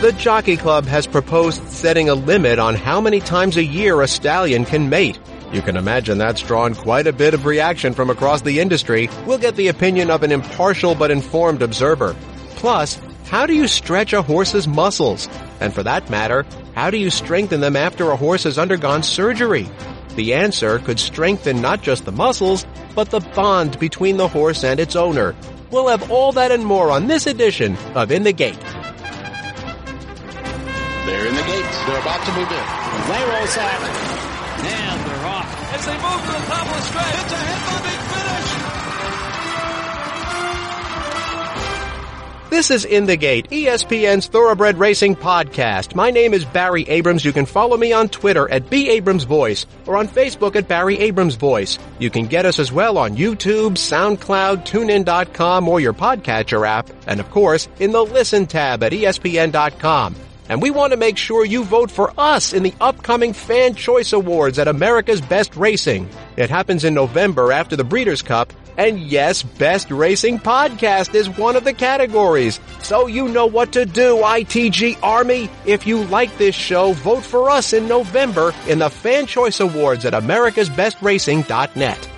The Jockey Club has proposed setting a limit on how many times a year a stallion can mate. You can imagine that's drawn quite a bit of reaction from across the industry. We'll get the opinion of an impartial but informed observer. Plus, how do you stretch a horse's muscles? And for that matter, how do you strengthen them after a horse has undergone surgery? The answer could strengthen not just the muscles, but the bond between the horse and its owner. We'll have all that and more on this edition of In the Gate. They're in the gates. They're about to move in. They roll out. And they're off. As they move to the top of the stretch, it's a head-moving finish. This is In the Gate, ESPN's Thoroughbred Racing podcast. My name is Barry Abrams. You can follow me on Twitter at B Abrams Voice or on Facebook at Barry Abrams Voice. You can get us as well on YouTube, SoundCloud, TuneIn.com, or your podcatcher app, and of course in the Listen tab at ESPN.com. And we want to make sure you vote for us in the upcoming Fan Choice Awards at America's Best Racing. It happens in November after the Breeders' Cup. And yes, Best Racing Podcast is one of the categories. So you know what to do, ITG Army. If you like this show, vote for us in November in the Fan Choice Awards at americasbestracing.net.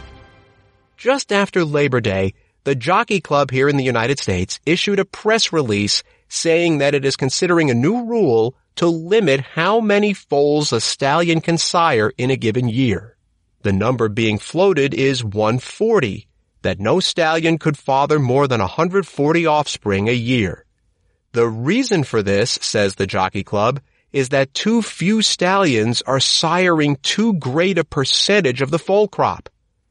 Just after Labor Day, the Jockey Club here in the United States issued a press release saying that it is considering a new rule to limit how many foals a stallion can sire in a given year. The number being floated is 140, that no stallion could father more than 140 offspring a year. The reason for this, says the Jockey Club, is that too few stallions are siring too great a percentage of the foal crop.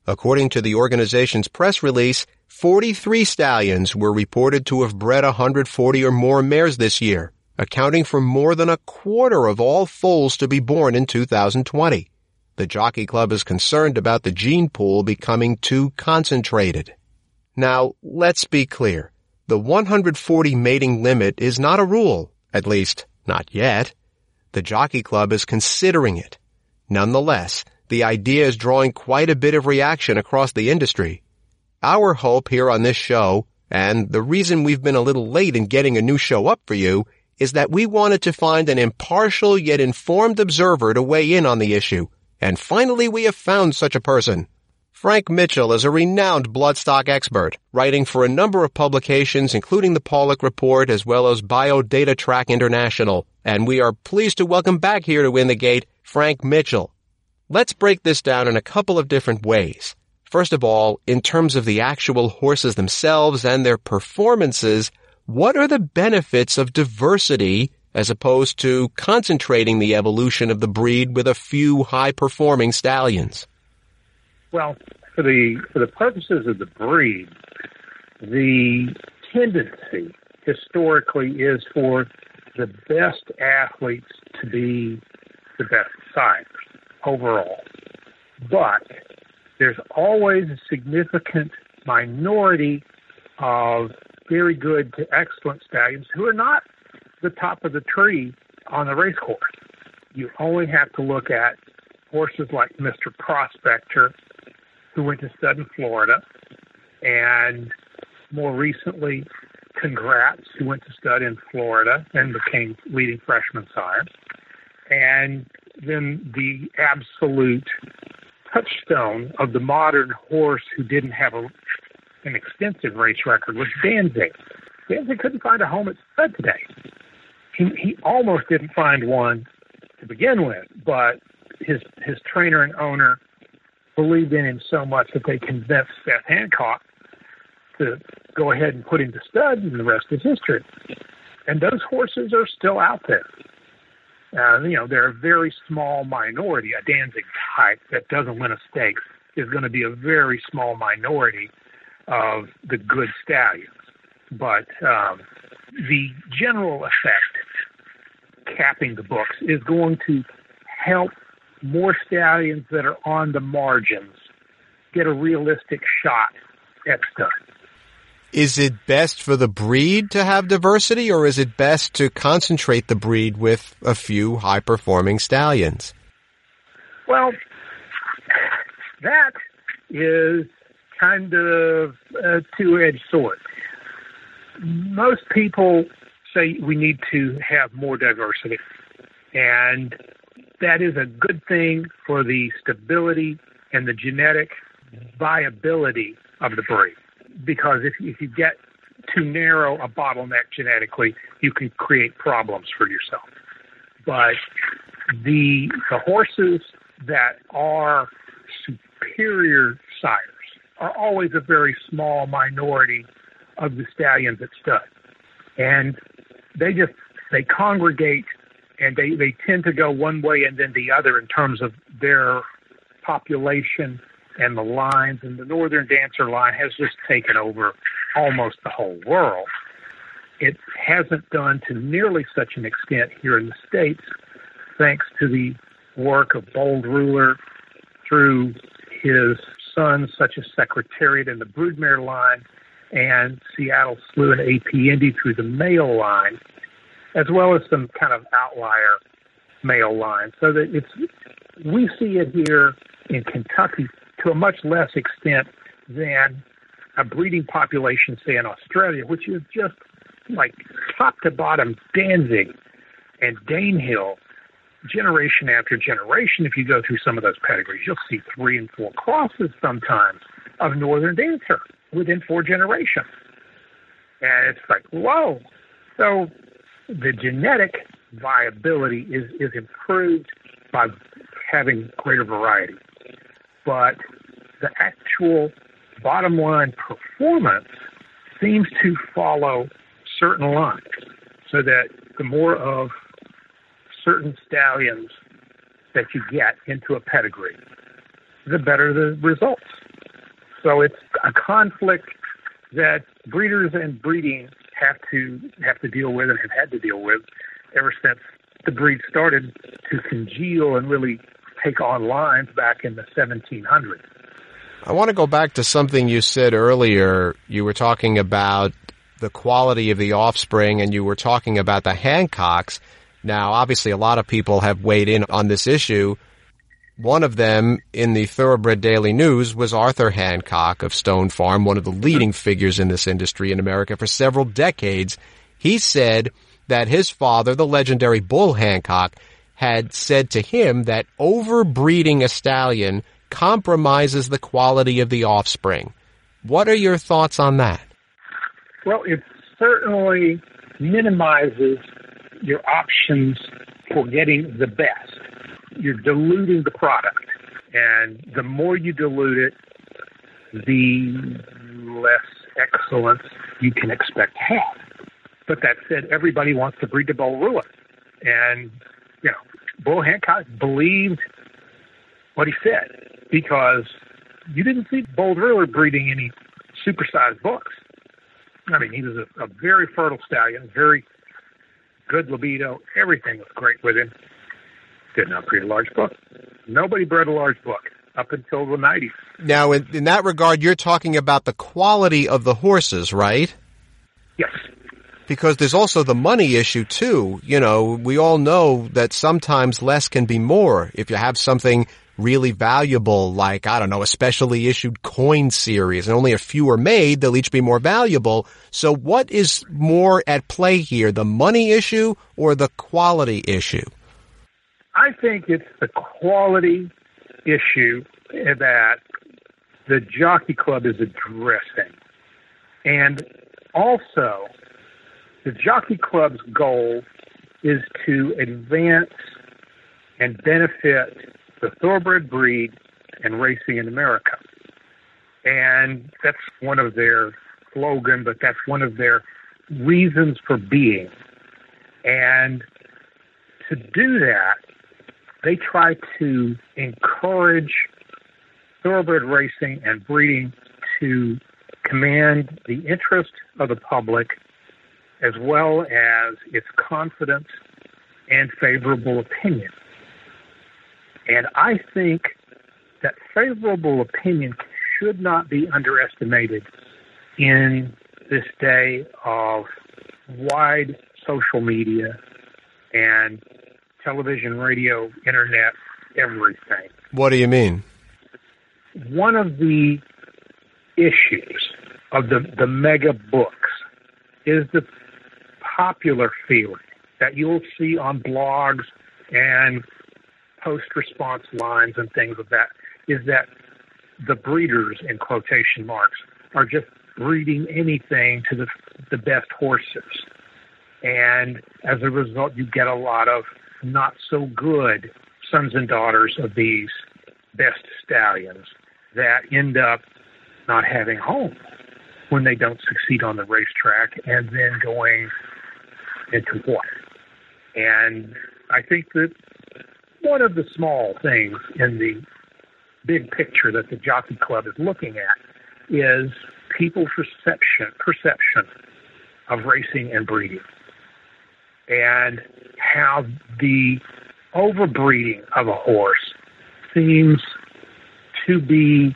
According to the organization's press release, 43 stallions were reported to have bred 140 or more mares this year, accounting for more than a quarter of all foals to be born in 2020. The Jockey Club is concerned about the gene pool becoming too concentrated. Now, let's be clear. The 140 mating limit is not a rule, at least not yet. The Jockey Club is considering it. Nonetheless, the idea is drawing quite a bit of reaction across the industry. Our hope here on this show, and the reason we've been a little late in getting a new show up for you, is that we wanted to find an impartial yet informed observer to weigh in on the issue. And finally we have found such a person. Frank Mitchell is a renowned bloodstock expert, writing for a number of publications including the Paulick Report as well as Biodata Track International. And we are pleased to welcome back here to In the Gate, Frank Mitchell. Let's break this down in a couple of different ways. First of all, in terms of the actual horses themselves and their performances, what are the benefits of diversity as opposed to concentrating the evolution of the breed with a few high performing stallions? Well, for the for the purposes of the breed, the tendency historically is for the best athletes to be the best sires overall. But there's always a significant minority of very good to excellent stallions who are not the top of the tree on the race course. You only have to look at horses like Mr. Prospector, who went to stud in Florida, and more recently, Congrats, who went to stud in Florida and became leading freshman sire. And then the absolute touchstone of the modern horse who didn't have a, an extensive race record was Danzig. Danzig couldn't find a home at stud today. He, he almost didn't find one to begin with, but his his trainer and owner believed in him so much that they convinced Seth Hancock to go ahead and put him to stud, and the rest is history. And those horses are still out there. Uh, you know, they're a very small minority. A Danzig type that doesn't win a stakes is going to be a very small minority of the good stallions. But um, the general effect, capping the books, is going to help more stallions that are on the margins get a realistic shot at stud. Is it best for the breed to have diversity or is it best to concentrate the breed with a few high performing stallions? Well, that is kind of a two edged sword. Most people say we need to have more diversity. And that is a good thing for the stability and the genetic viability of the breed. Because if, if you get too narrow a bottleneck genetically, you can create problems for yourself. But the the horses that are superior sires are always a very small minority of the stallions that stud. And they just they congregate and they, they tend to go one way and then the other in terms of their population and the lines and the northern dancer line has just taken over almost the whole world. It hasn't done to nearly such an extent here in the States, thanks to the work of Bold Ruler through his sons, such as Secretariat and the Broodmare line, and Seattle Slew and AP Indy through the male line, as well as some kind of outlier male lines. So that it's we see it here in Kentucky to a much less extent than a breeding population, say in Australia, which is just like top to bottom Danzig and Danehill, generation after generation. If you go through some of those pedigrees, you'll see three and four crosses sometimes of Northern Dancer within four generations. And it's like, whoa. So the genetic viability is, is improved by having greater variety. But the actual bottom line performance seems to follow certain lines so that the more of certain stallions that you get into a pedigree, the better the results. So it's a conflict that breeders and breeding have to have to deal with and have had to deal with ever since the breed started to congeal and really take on lines back in the 1700s. I want to go back to something you said earlier. You were talking about the quality of the offspring and you were talking about the Hancocks. Now, obviously, a lot of people have weighed in on this issue. One of them in the Thoroughbred Daily News was Arthur Hancock of Stone Farm, one of the leading figures in this industry in America for several decades. He said that his father, the legendary Bull Hancock, had said to him that overbreeding a stallion compromises the quality of the offspring. What are your thoughts on that? Well, it certainly minimizes your options for getting the best. You're diluting the product. And the more you dilute it, the less excellence you can expect to have. But that said, everybody wants to breed the Bold Ruler. And, you know, Bull Hancock believed what he said because you didn't see Bold Ruler breeding any supersized books. I mean, he was a, a very fertile stallion, very good libido. Everything was great with him. Did not breed a large book. Nobody bred a large book up until the 90s. Now, in, in that regard, you're talking about the quality of the horses, right? Yes. Because there's also the money issue too. You know, we all know that sometimes less can be more. If you have something really valuable, like, I don't know, a specially issued coin series and only a few are made, they'll each be more valuable. So what is more at play here, the money issue or the quality issue? I think it's the quality issue that the Jockey Club is addressing. And also, the Jockey Club's goal is to advance and benefit the thoroughbred breed and racing in America. And that's one of their slogan, but that's one of their reasons for being. And to do that, they try to encourage thoroughbred racing and breeding to command the interest of the public as well as its confidence and favorable opinion. And I think that favorable opinion should not be underestimated in this day of wide social media and television, radio, internet, everything. What do you mean? One of the issues of the, the mega books is the popular feeling that you'll see on blogs and post response lines and things of that is that the breeders in quotation marks are just breeding anything to the the best horses. And as a result you get a lot of not so good sons and daughters of these best stallions that end up not having home when they don't succeed on the racetrack and then going into what? And I think that one of the small things in the big picture that the Jockey Club is looking at is people's perception perception of racing and breeding and how the overbreeding of a horse seems to be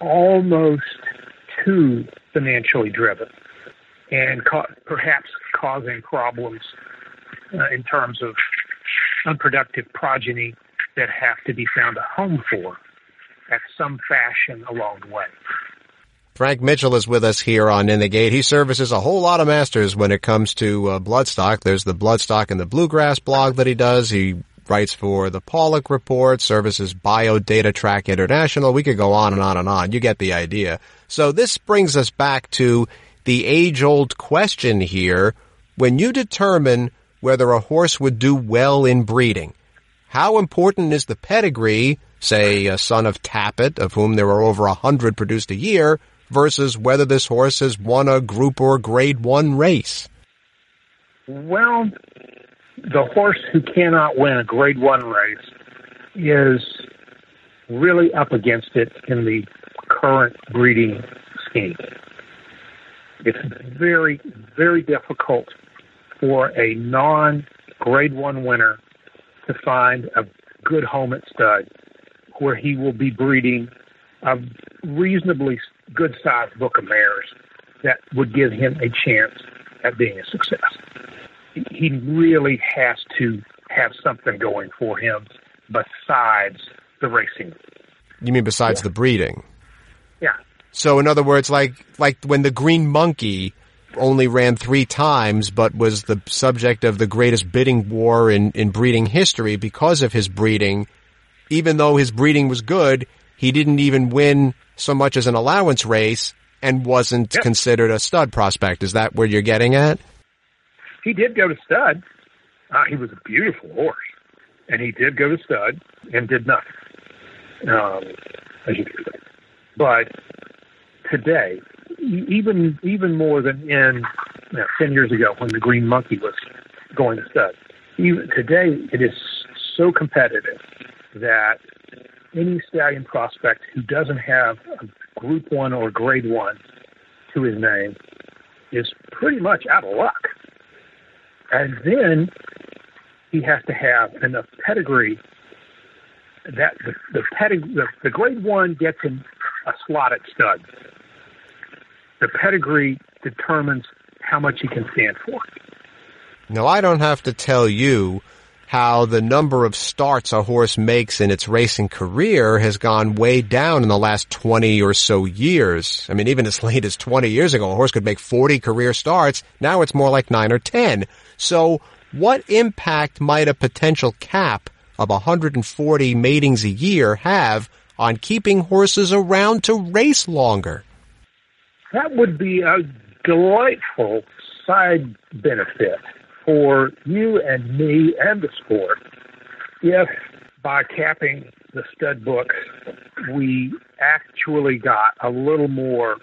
almost too financially driven and ca- perhaps causing problems uh, in terms of unproductive progeny that have to be found a home for at some fashion along the way. Frank Mitchell is with us here on In the Gate. He services a whole lot of masters when it comes to uh, bloodstock. There's the bloodstock and the bluegrass blog that he does. He writes for the Paulick Report, services Biodata Track International. We could go on and on and on. You get the idea. So this brings us back to the age old question here. When you determine whether a horse would do well in breeding, how important is the pedigree, say a son of Tapit, of whom there are over a hundred produced a year, versus whether this horse has won a group or grade one race? Well, the horse who cannot win a grade one race is really up against it in the current breeding scheme. It's very, very difficult for a non grade one winner to find a good home at stud where he will be breeding a reasonably good sized book of mares that would give him a chance at being a success. He really has to have something going for him besides the racing. You mean besides Yeah. the breeding? Yeah. So in other words, like like when the Green Monkey only ran three times, but was the subject of the greatest bidding war in, in breeding history because of his breeding. Even though his breeding was good, he didn't even win so much as an allowance race and wasn't Yep. considered a stud prospect. Is that where you're getting at? He did go to stud. Uh, he was a beautiful horse, and he did go to stud and did nothing. Um, as you. But today, even even more than in you know, ten years ago when the Green Monkey was going to stud, even today it is so competitive that any stallion prospect who doesn't have a Group One or Grade One to his name is pretty much out of luck. And then he has to have enough pedigree that the the, pedig- the the grade one gets him a slot at stud. The pedigree determines how much he can stand for. Now I don't have to tell you how the number of starts a horse makes in its racing career has gone way down in the last 20 or so years. I mean, even as late as 20 years ago, a horse could make 40 career starts. Now it's more like 9 or 10. So what impact might a potential cap of 140 matings a year have on keeping horses around to race longer? That would be a delightful side benefit for you and me and the sport if by capping the stud books we actually got a little more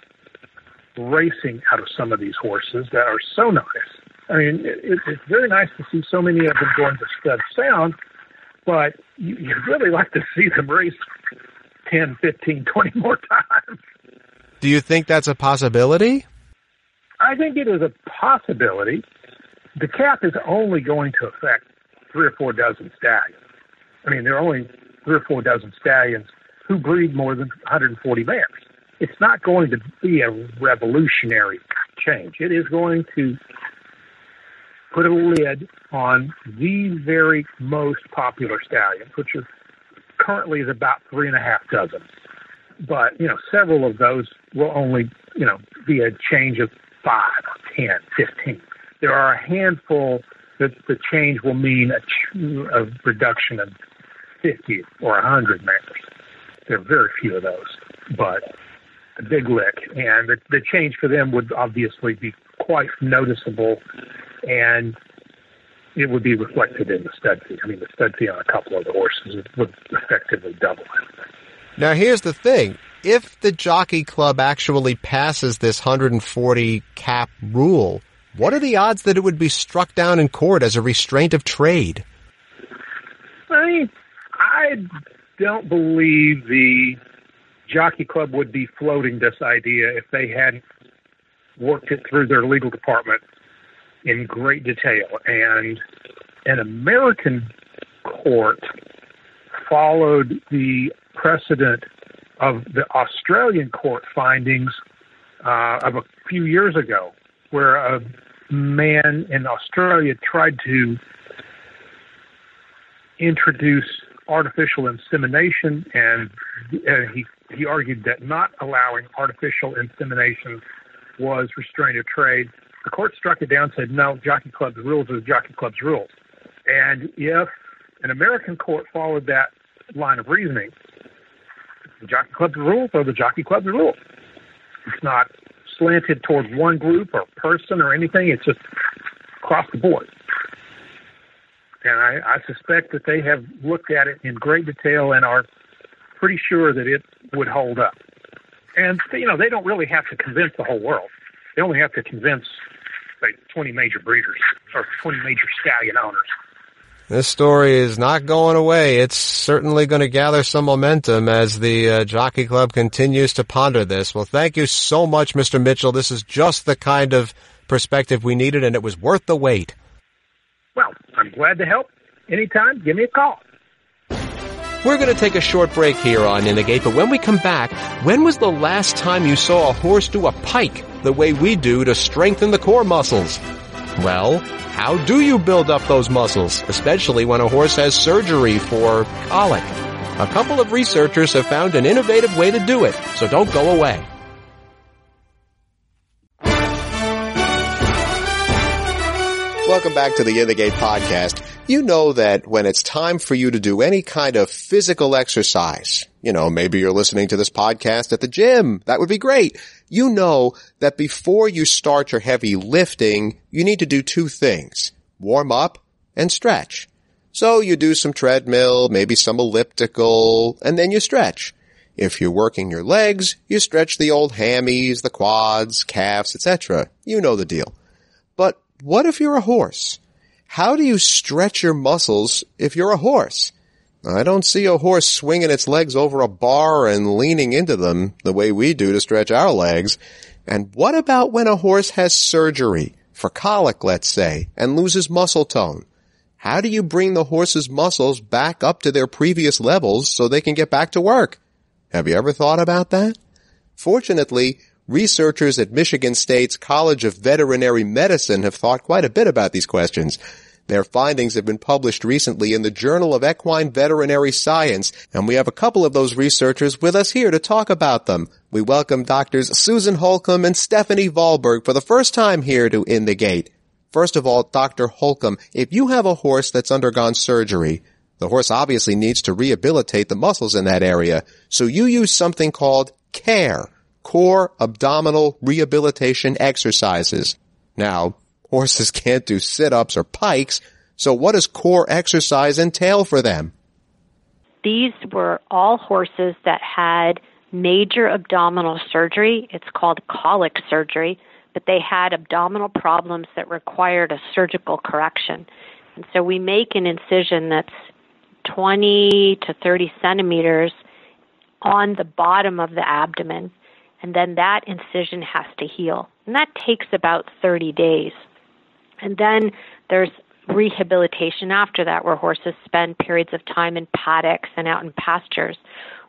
racing out of some of these horses that are so nice. I mean, it, it's very nice to see so many of them going to stud sound, but you, you'd really like to see them race 10, 15, 20 more times. Do you think that's a possibility? I think it is a possibility. The cap is only going to affect three or four dozen stallions. I mean, there are only three or four dozen stallions who breed more than 140 mares. It's not going to be a revolutionary change. It is going to put a lid on the very most popular stallions, which is currently is about three and a half dozen. But, you know, several of those will only, you know, be a change of five 10, 15. there are a handful that the change will mean a, a reduction of 50 or 100 mares. There are very few of those, but a big lick. And the, the change for them would obviously be quite noticeable, and it would be reflected in the stud fee. I mean, the stud fee on a couple of the horses would effectively double it. Now, here's the thing. If the Jockey Club actually passes this 140 cap rule, what are the odds that it would be struck down in court as a restraint of trade? I I don't believe the Jockey Club would be floating this idea if they hadn't worked it through their legal department in great detail. And an American court followed the precedent of the Australian court findings uh, of a few years ago, where a man in Australia tried to introduce artificial insemination, and, and he he argued that not allowing artificial insemination was restraint of trade. The court struck it down, said no, Jockey Club's rules are the Jockey Club's rules. And if an American court followed that line of reasoning, the Jockey Club's rules are the Jockey Club's rules. It's not slanted towards one group or person or anything. It's just across the board. And I, I suspect that they have looked at it in great detail and are pretty sure that it would hold up. And you know, they don't really have to convince the whole world. They only have to convince say 20 major breeders or 20 major stallion owners. This story is not going away. It's certainly going to gather some momentum as the uh, Jockey Club continues to ponder this. Well, thank you so much, Mr. Mitchell. This is just the kind of perspective we needed, and it was worth the wait. Well, I'm glad to help. Anytime, give me a call. We're going to take a short break here on In the Gate, but when we come back, when was the last time you saw a horse do a pike the way we do to strengthen the core muscles? Well, how do you build up those muscles, especially when a horse has surgery for colic? A couple of researchers have found an innovative way to do it, so don't go away. Welcome back to the In the Gate podcast. You know that when it's time for you to do any kind of physical exercise, you know, maybe you're listening to this podcast at the gym. That would be great. You know that before you start your heavy lifting, you need to do two things. Warm up and stretch. So you do some treadmill, maybe some elliptical, and then you stretch. If you're working your legs, you stretch the old hammies, the quads, calves, etc. You know the deal. But what if you're a horse? How do you stretch your muscles if you're a horse? I don't see a horse swinging its legs over a bar and leaning into them the way we do to stretch our legs. And what about when a horse has surgery for colic, let's say, and loses muscle tone? How do you bring the horse's muscles back up to their previous levels so they can get back to work? Have you ever thought about that? Fortunately, Researchers at Michigan State's College of Veterinary Medicine have thought quite a bit about these questions. Their findings have been published recently in the Journal of Equine Veterinary Science, and we have a couple of those researchers with us here to talk about them. We welcome doctors Susan Holcombe and Stephanie Valberg for the first time here to In the Gate. First of all, Dr. Holcombe, if you have a horse that's undergone surgery, the horse obviously needs to rehabilitate the muscles in that area, so you use something called CARE core abdominal rehabilitation exercises. Now, horses can't do sit-ups or pikes, so what does core exercise entail for them? These were all horses that had major abdominal surgery. It's called colic surgery, but they had abdominal problems that required a surgical correction. And so we make an incision that's 20 to 30 centimeters on the bottom of the abdomen and then that incision has to heal. And that takes about 30 days. And then there's rehabilitation after that, where horses spend periods of time in paddocks and out in pastures.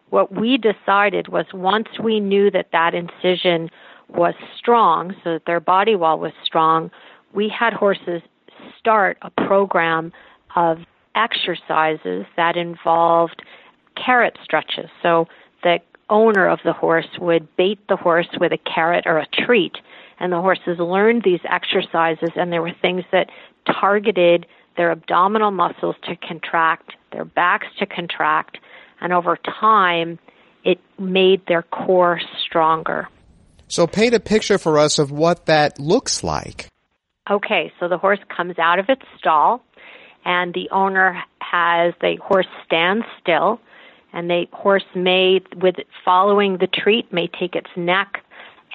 What we decided was once we knew that that incision was strong, so that their body wall was strong, we had horses start a program of exercises that involved carrot stretches. So the owner of the horse would bait the horse with a carrot or a treat, And the horses learned these exercises, and there were things that targeted their abdominal muscles to contract, their backs to contract, and over time, it made their core stronger. So, paint a picture for us of what that looks like. Okay, so the horse comes out of its stall, and the owner has the horse stand still, and the horse may, with following the treat, may take its neck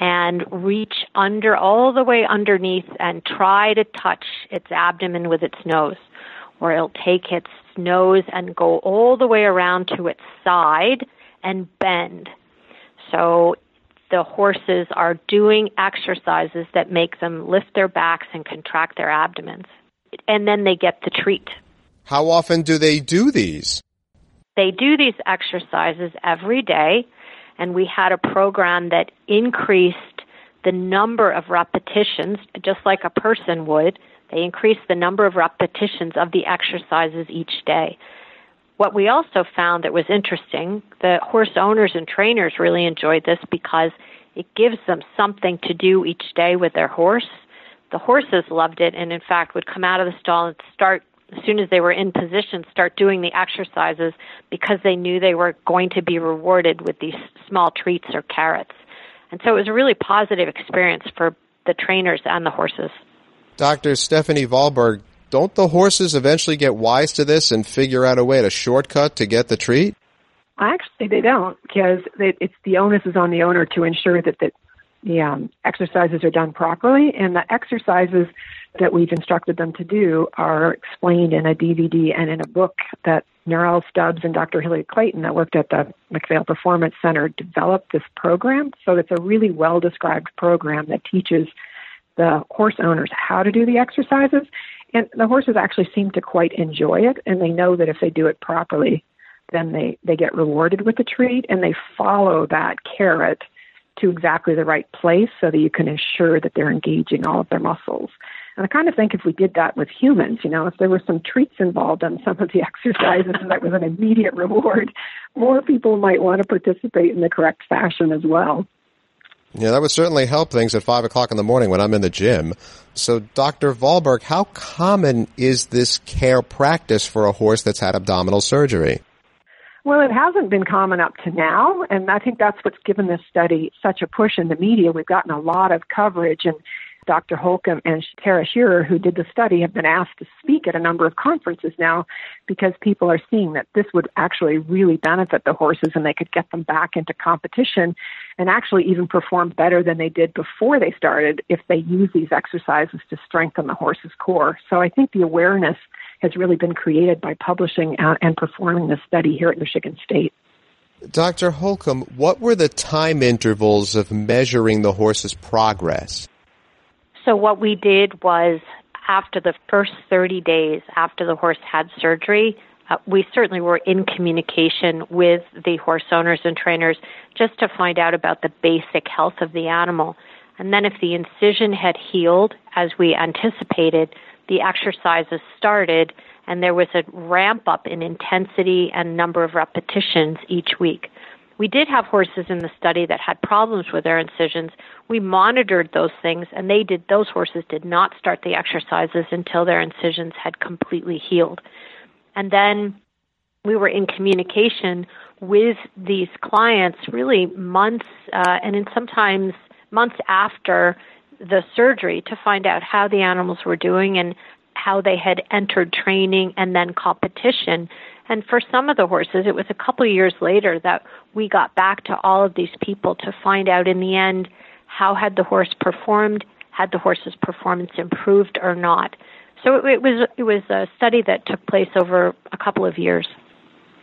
and reach under all the way underneath and try to touch its abdomen with its nose. Or it'll take its nose and go all the way around to its side and bend. So the horses are doing exercises that make them lift their backs and contract their abdomens. And then they get the treat. How often do they do these? They do these exercises every day and we had a program that increased the number of repetitions, just like a person would. They increased the number of repetitions of the exercises each day. What we also found that was interesting, the horse owners and trainers really enjoyed this because it gives them something to do each day with their horse. The horses loved it and in fact would come out of the stall and start as soon as they were in position, start doing the exercises because they knew they were going to be rewarded with these small treats or carrots. And so it was a really positive experience for the trainers and the horses. Dr. Stephanie Valberg, don't the horses eventually get wise to this and figure out a way to shortcut to get the treat? Actually, they don't because it's the onus is on the owner to ensure that the, the um, exercises are done properly, and the exercises that we've instructed them to do are explained in a DVD and in a book that Narelle Stubbs and Dr. Hilary Clayton that worked at the McPhail Performance Center developed this program. So it's a really well described program that teaches the horse owners how to do the exercises. And the horses actually seem to quite enjoy it and they know that if they do it properly, then they, they get rewarded with the treat and they follow that carrot to exactly the right place so that you can ensure that they're engaging all of their muscles. And I kind of think if we did that with humans, you know, if there were some treats involved on some of the exercises and that was an immediate reward, more people might want to participate in the correct fashion as well. Yeah, that would certainly help things at five o'clock in the morning when I'm in the gym. So, Dr. Valberg, how common is this care practice for a horse that's had abdominal surgery? Well, it hasn't been common up to now, and I think that's what's given this study such a push in the media. We've gotten a lot of coverage, and Dr. Holcombe and Tara Shearer, who did the study, have been asked to speak at a number of conferences now because people are seeing that this would actually really benefit the horses and they could get them back into competition and actually even perform better than they did before they started if they use these exercises to strengthen the horse's core. So I think the awareness has really been created by publishing and performing this study here at Michigan State. Dr. Holcombe, what were the time intervals of measuring the horse's progress? So what we did was after the first 30 days after the horse had surgery, uh, we certainly were in communication with the horse owners and trainers just to find out about the basic health of the animal. And then if the incision had healed as we anticipated, the exercises started and there was a ramp up in intensity and number of repetitions each week. We did have horses in the study that had problems with their incisions. We monitored those things, and they did. Those horses did not start the exercises until their incisions had completely healed. And then we were in communication with these clients, really months, uh, and in sometimes months after the surgery, to find out how the animals were doing and how they had entered training and then competition and for some of the horses, it was a couple of years later that we got back to all of these people to find out in the end how had the horse performed, had the horse's performance improved or not. So it, it was it was a study that took place over a couple of years.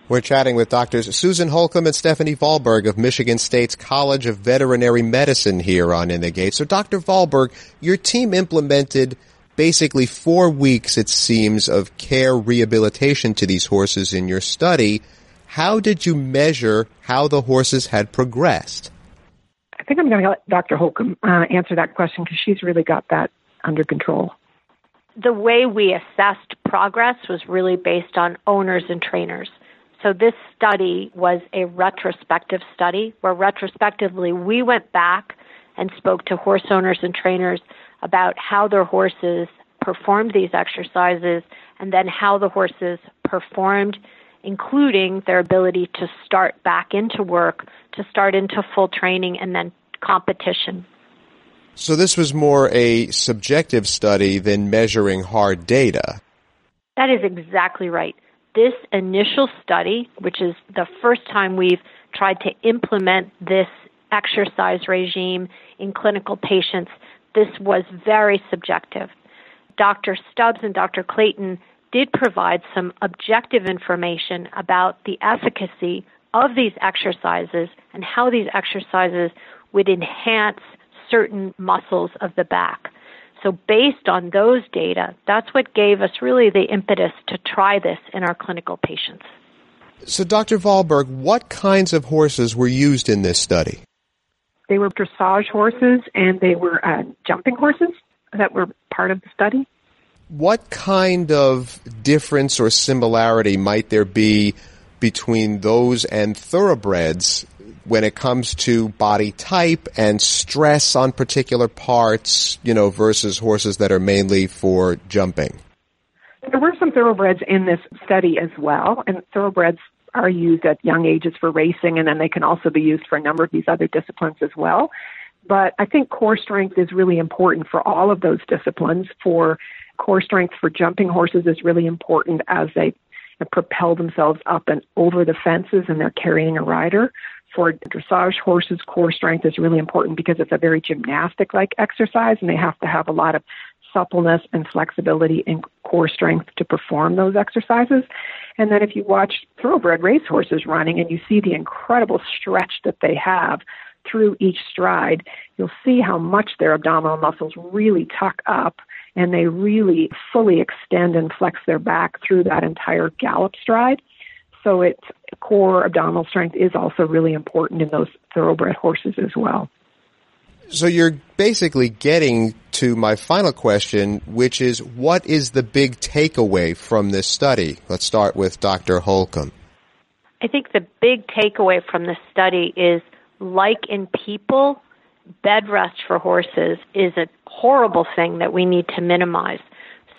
We're chatting with doctors Susan Holcombe and Stephanie Valberg of Michigan State's College of Veterinary Medicine here on In the Gate. So, Dr. Valberg, your team implemented basically four weeks, it seems, of care rehabilitation to these horses in your study. How did you measure how the horses had progressed? I think I'm going to let Dr. Holcombe uh, answer that question because she's really got that under control. The way we assessed progress was really based on owners and trainers. So this study was a retrospective study where retrospectively we went back and spoke to horse owners and trainers about how their horses performed these exercises and then how the horses performed, including their ability to start back into work, to start into full training, and then competition. So this was more a subjective study than measuring hard data. That is exactly right. This initial study, which is the first time we've tried to implement this exercise regime in clinical patients, this was very subjective. Dr. Stubbs and Dr. Clayton did provide some objective information about the efficacy of these exercises and how these exercises would enhance certain muscles of the back. So, based on those data, that's what gave us really the impetus to try this in our clinical patients. So, Dr. Valberg, what kinds of horses were used in this study? They were dressage horses and they were uh, jumping horses that were part of the study. What kind of difference or similarity might there be between those and thoroughbreds when it comes to body type and stress on particular parts, you know, versus horses that are mainly for jumping? There were some thoroughbreds in this study as well, and thoroughbreds are used at young ages for racing, and then they can also be used for a number of these other disciplines as well. But I think core strength is really important for all of those disciplines. For core strength for jumping horses is really important as they propel themselves up and over the fences and they're carrying a rider. For dressage horses, core strength is really important because it's a very gymnastic like exercise and they have to have a lot of suppleness and flexibility and core strength to perform those exercises. And then if you watch thoroughbred racehorses running and you see the incredible stretch that they have through each stride, you'll see how much their abdominal muscles really tuck up and they really fully extend and flex their back through that entire gallop stride. So its core abdominal strength is also really important in those thoroughbred horses as well. So you're basically getting to my final question, which is what is the big takeaway from this study? Let's start with Dr. Holcombe. I think the big takeaway from this study is like in people, bed rest for horses is a horrible thing that we need to minimize.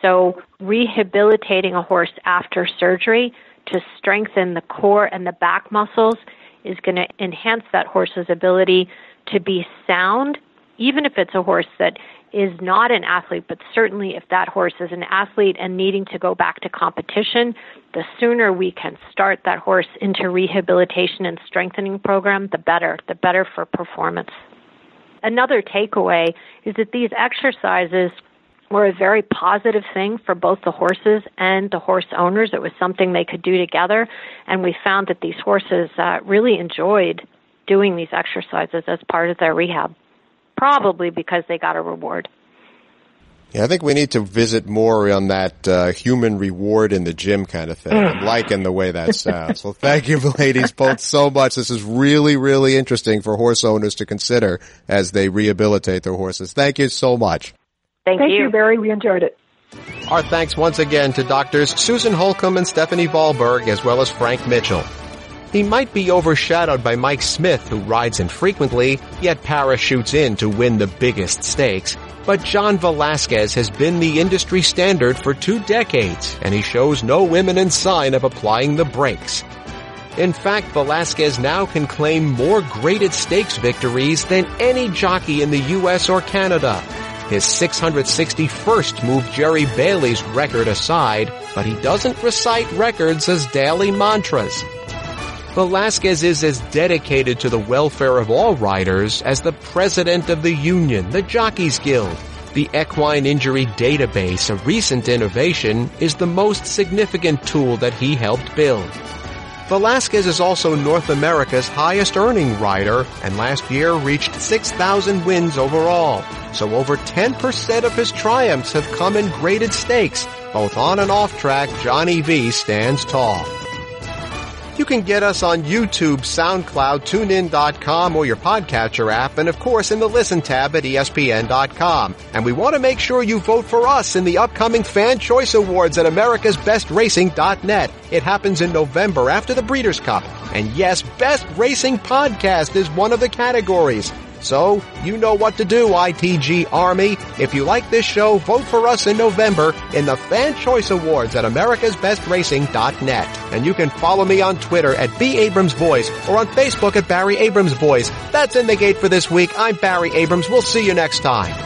So, rehabilitating a horse after surgery to strengthen the core and the back muscles is going to enhance that horse's ability to be sound, even if it's a horse that is not an athlete, but certainly if that horse is an athlete and needing to go back to competition, the sooner we can start that horse into rehabilitation and strengthening program, the better, the better for performance. Another takeaway is that these exercises were a very positive thing for both the horses and the horse owners. It was something they could do together, and we found that these horses uh, really enjoyed doing these exercises as part of their rehab, probably because they got a reward. Yeah, I think we need to visit more on that uh, human reward in the gym kind of thing. I'm liking the way that sounds. Well, thank you, ladies, both so much. This is really, really interesting for horse owners to consider as they rehabilitate their horses. Thank you so much. Thank, Thank you. you, Barry. We enjoyed it. Our thanks once again to doctors Susan Holcombe and Stephanie Valberg, as well as Frank Mitchell. He might be overshadowed by Mike Smith, who rides infrequently, yet parachutes in to win the biggest stakes. But John Velazquez has been the industry standard for two decades, and he shows no imminent sign of applying the brakes. In fact, Velazquez now can claim more graded stakes victories than any jockey in the US or Canada. His 661st moved Jerry Bailey's record aside, but he doesn't recite records as daily mantras. Velazquez is as dedicated to the welfare of all riders as the president of the union, the Jockeys Guild. The Equine Injury Database, a recent innovation, is the most significant tool that he helped build. Velazquez is also North America's highest earning rider and last year reached 6,000 wins overall. So over 10% of his triumphs have come in graded stakes. Both on and off track, Johnny V stands tall. You can get us on YouTube, SoundCloud, TuneIn.com, or your podcatcher app, and of course in the Listen tab at ESPN.com. And we want to make sure you vote for us in the upcoming Fan Choice Awards at America'sBestRacing.net. It happens in November after the Breeders' Cup. And yes, Best Racing Podcast is one of the categories. So, you know what to do, ITG Army. If you like this show, vote for us in November in the Fan Choice Awards at americasbestracing.net. And you can follow me on Twitter at B. Abrams Voice or on Facebook at Barry Abrams Voice. That's In the Gate for this week. I'm Barry Abrams. We'll see you next time.